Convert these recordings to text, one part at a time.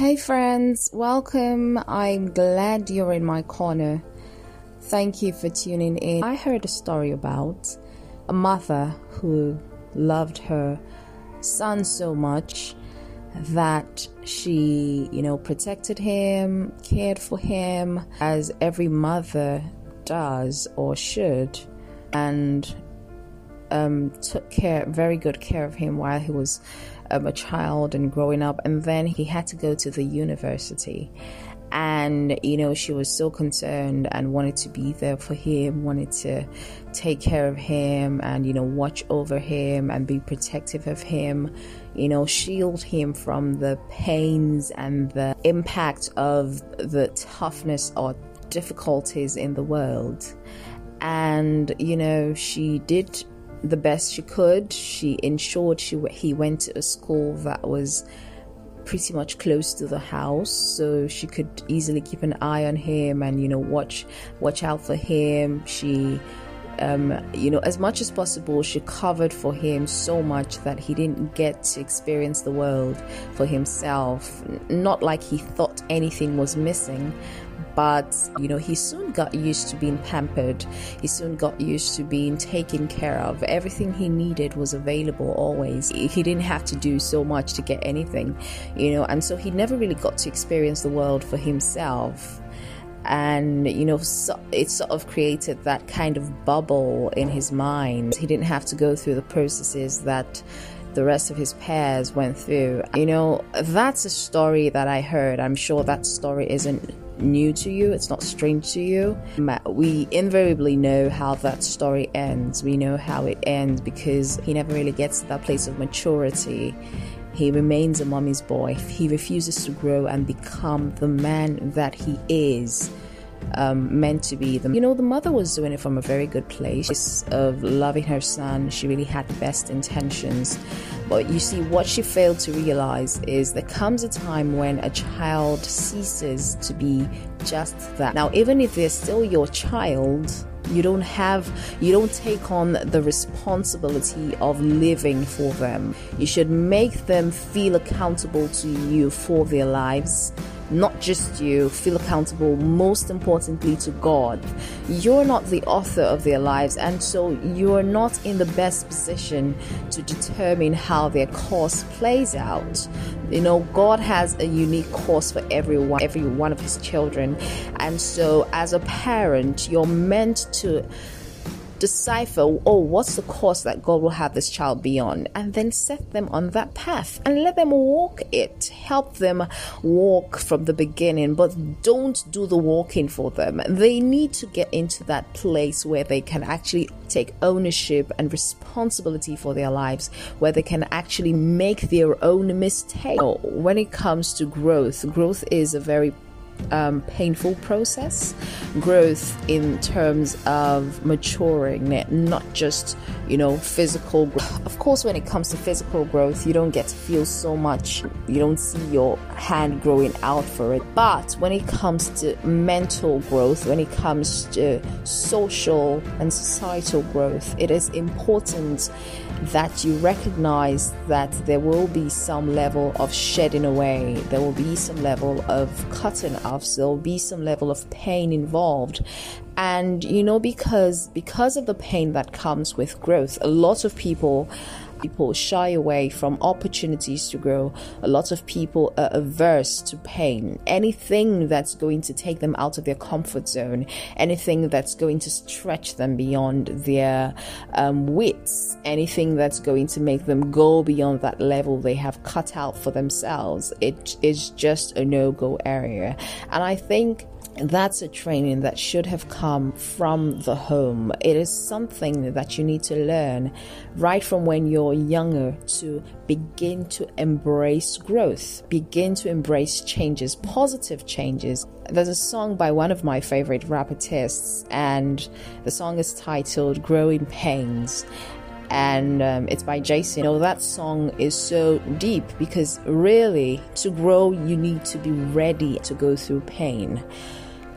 Hey friends, welcome. I'm glad you're in my corner. Thank you for tuning in. I heard a story about a mother who loved her son so much that she, you know, protected him, cared for him as every mother does or should, and um, took care, very good care of him while he was a child and growing up. And then he had to go to the university. And, you know, she was so concerned and wanted to be there for him, wanted to take care of him and, you know, watch over him and be protective of him, you know, shield him from the pains and the impact of the toughness or difficulties in the world. And, you know, she did the best she could. She ensured she he went to a school that was pretty much close to the house so she could easily keep an eye on him and you know watch watch out for him she um, you know as much as possible she covered for him so much that he didn't get to experience the world for himself not like he thought anything was missing but you know he soon got used to being pampered. He soon got used to being taken care of. Everything he needed was available always. He didn't have to do so much to get anything you know and so he never really got to experience the world for himself and you know so it sort of created that kind of bubble in his mind he didn't have to go through the processes that the rest of his peers went through you know that's a story that i heard i'm sure that story isn't new to you, it's not strange to you. We invariably know how that story ends. We know how it ends because he never really gets to that place of maturity. He remains a mommy's boy. He refuses to grow and become the man that he is um, meant to be. The, you know, the mother was doing it from a very good place of loving her son. She really had the best intentions. But you see, what she failed to realize is there comes a time when a child ceases to be just that. Now, even if they're still your child, you don't have you don't take on the responsibility of living for them. You should make them feel accountable to you for their lives not just you, feel accountable, most importantly to God. You're not the author of their lives, and so you're not in the best position to determine how their course plays out. You know, God has a unique course for everyone, every one of his children. And so as a parent, you're meant to decipher, oh, what's the course that God will have this child be on, and then set them on that path and let them walk it. Help them walk from the beginning, but don't do the walking for them. They need to get into that place where they can actually take ownership and responsibility for their lives, where they can actually make their own mistakes. When it comes to growth, growth is a very um, painful process, growth in terms of maturing, not just, you know, physical growth. Of course, when it comes to physical growth, you don't get to feel so much, you don't see your hand growing out for it. But when it comes to mental growth, when it comes to social and societal growth, it is important that you recognize that there will be some level of shedding away, there will be some level of cutting off, there will be some level of pain involved. And you know, because because of the pain that comes with growth, a lot of people people shy away from opportunities to grow. A lot of people are averse to pain. Anything that's going to take them out of their comfort zone, anything that's going to stretch them beyond their um, wits, anything that's going to make them go beyond that level they have cut out for themselves, it is just a no go area. And I think that's a training that should have come from the home. It is something that you need to learn right from when you're younger to begin to embrace growth, begin to embrace changes, positive changes. There's a song by one of my favorite rappetists, and the song is titled Growing Pains and um, it's by Jason. You know, that song is so deep because really, to grow, you need to be ready to go through pain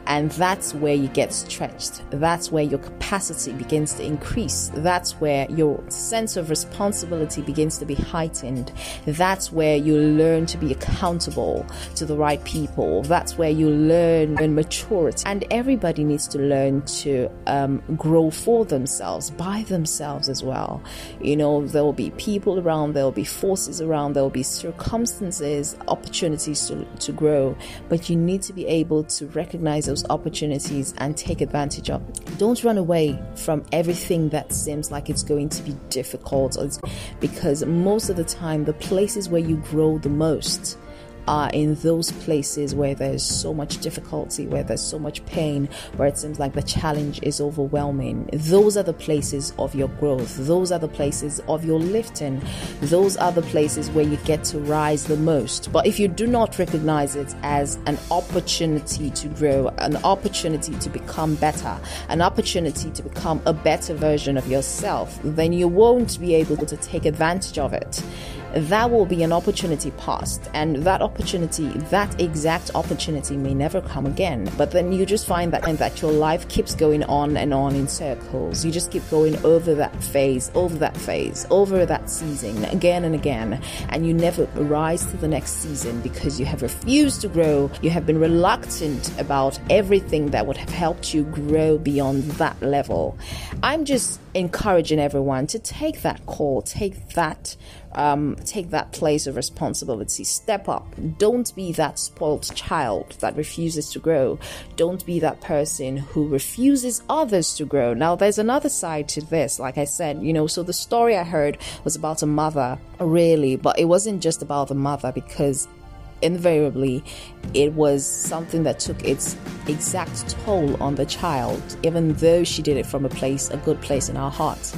And that's where you get stretched. That's where your capacity begins to increase. That's where your sense of responsibility begins to be heightened. That's where you learn to be accountable to the right people. That's where you learn, and maturity. And everybody needs to learn to um, grow for themselves, by themselves as well. You know, there will be people around, there will be forces around, there will be circumstances, opportunities to, to grow. But you need to be able to recognize those opportunities and take advantage of. Don't run away from everything that seems like it's going to be difficult because most of the time, the places where you grow the most are in those places where there's so much difficulty, where there's so much pain, where it seems like the challenge is overwhelming. Those are the places of your growth. Those are the places of your lifting. Those are the places where you get to rise the most. But if you do not recognize it as an opportunity to grow, an opportunity to become better, an opportunity to become a better version of yourself, then you won't be able to take advantage of it that will be an opportunity passed. and that opportunity that exact opportunity may never come again. But then you just find that and that your life keeps going on and on in circles. You just keep going over that phase over that phase over that season again and again. And you never rise to the next season because you have refused to grow. You have been reluctant about everything that would have helped you grow beyond that level. I'm just encouraging everyone to take that call take that um, take that place of responsibility. Step up. Don't be that spoiled child that refuses to grow. Don't be that person who refuses others to grow. Now, there's another side to this. Like I said, you know, so the story I heard was about a mother, really, but it wasn't just about the mother because invariably it was something that took its exact toll on the child even though she did it from a place a good place in our hearts